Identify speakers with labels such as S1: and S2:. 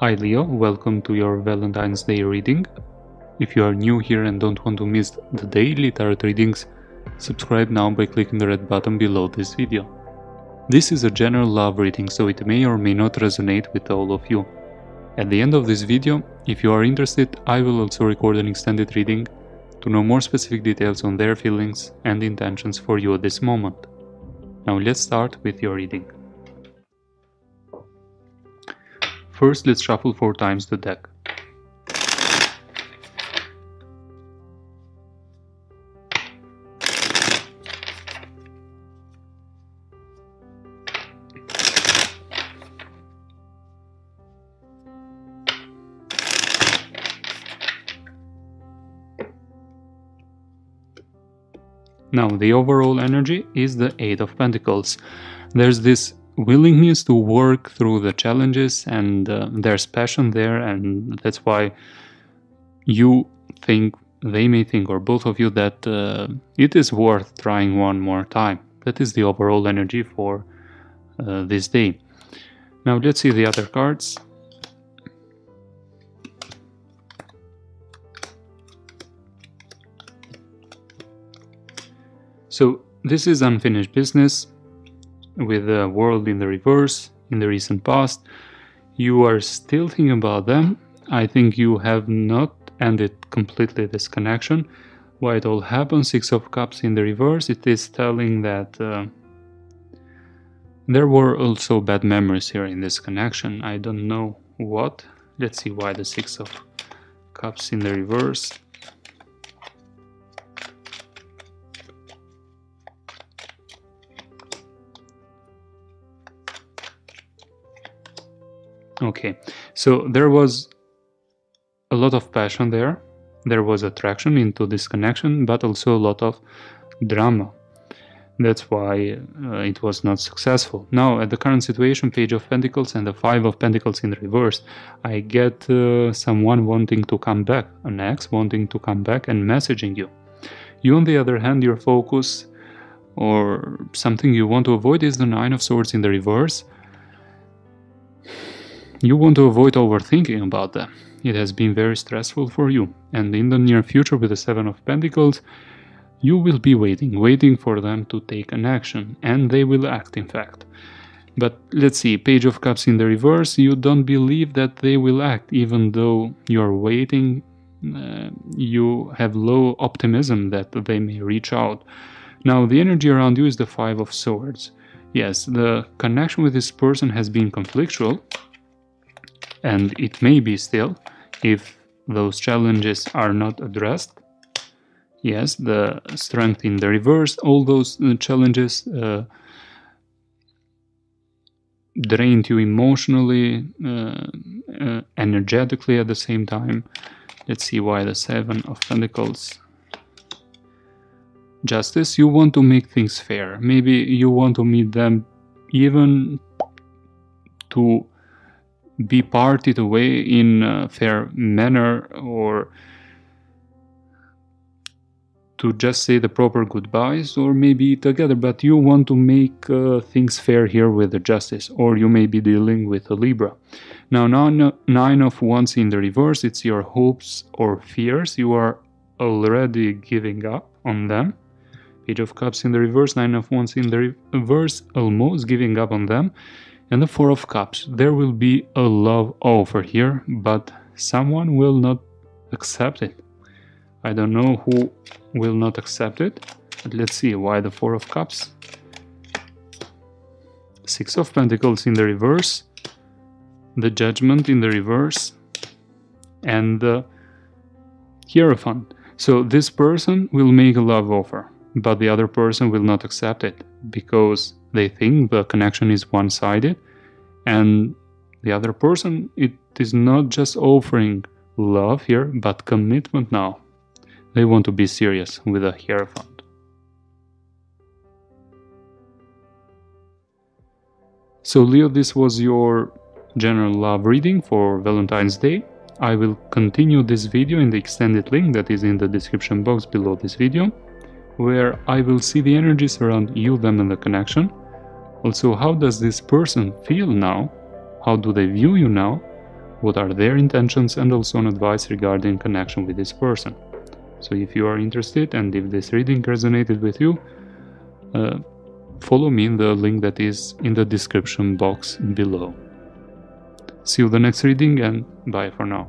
S1: Hi Leo, welcome to your Valentine's Day reading. If you are new here and don't want to miss the daily tarot readings, subscribe now by clicking the red button below this video. This is a general love reading, so it may or may not resonate with all of you. At the end of this video, if you are interested, I will also record an extended reading to know more specific details on their feelings and intentions for you at this moment. Now let's start with your reading. First, let's shuffle four times the deck. Now, the overall energy is the Eight of Pentacles. There's this willingness to work through the challenges and uh, there's passion there and that's why you think they may think or both of you that uh, it is worth trying one more time. That is the overall energy for uh, this day. Now let's see the other cards. So this is unfinished business with the world in the reverse in the recent past, you are still thinking about them. I think you have not ended completely this connection. Why it all happened, Six of Cups in the reverse, it is telling that uh, there were also bad memories here in this connection. I don't know what. Let's see why the Six of Cups in the reverse. Okay, so there was a lot of passion there. There was attraction into this connection, but also a lot of drama. That's why uh, it was not successful. Now, at the current situation, Page of Pentacles and the Five of Pentacles in reverse, I get uh, someone wanting to come back, an ex wanting to come back and messaging you. You, on the other hand, your focus or something you want to avoid is the Nine of Swords in the reverse you want to avoid overthinking about them. It has been very stressful for you, and in the near future, with the Seven of Pentacles, you will be waiting, waiting for them to take an action, and they will act, in fact. But let's see, Page of Cups in the reverse, you don't believe that they will act, even though you're waiting, uh, you have low optimism that they may reach out. Now, the energy around you is the Five of Swords. Yes, the connection with this person has been conflictual, and it may be still if those challenges are not addressed. Yes, the strength in the reverse, all those uh, challenges uh, drained you emotionally, uh, uh, energetically at the same time. Let's see why the Seven of Pentacles. Justice, you want to make things fair. Maybe you want to meet them even to be parted away in a fair manner or to just say the proper goodbyes or maybe together but you want to make uh, things fair here with the justice or you may be dealing with a libra. Now nine, nine of wands in the reverse it's your hopes or fears you are already giving up on them. Page of cups in the reverse nine of wands in the reverse almost giving up on them and the Four of Cups. There will be a love offer here, but someone will not accept it. I don't know who will not accept it, but let's see why the Four of Cups. Six of Pentacles in the reverse, the Judgment in the reverse, and the Hierophant. So this person will make a love offer, but the other person will not accept it because they think the connection is one sided, and the other person, it is not just offering love here, but commitment now. They want to be serious with a Hierophant. So, Leo, this was your general love reading for Valentine's Day. I will continue this video in the extended link that is in the description box below this video, where I will see the energies around you, them, and the connection also, how does this person feel now? How do they view you now? what are their intentions, and also an advice regarding connection with this person. So if you are interested and if this reading resonated with you, uh, follow me in the link that is in the description box below. See you the next reading and bye for now.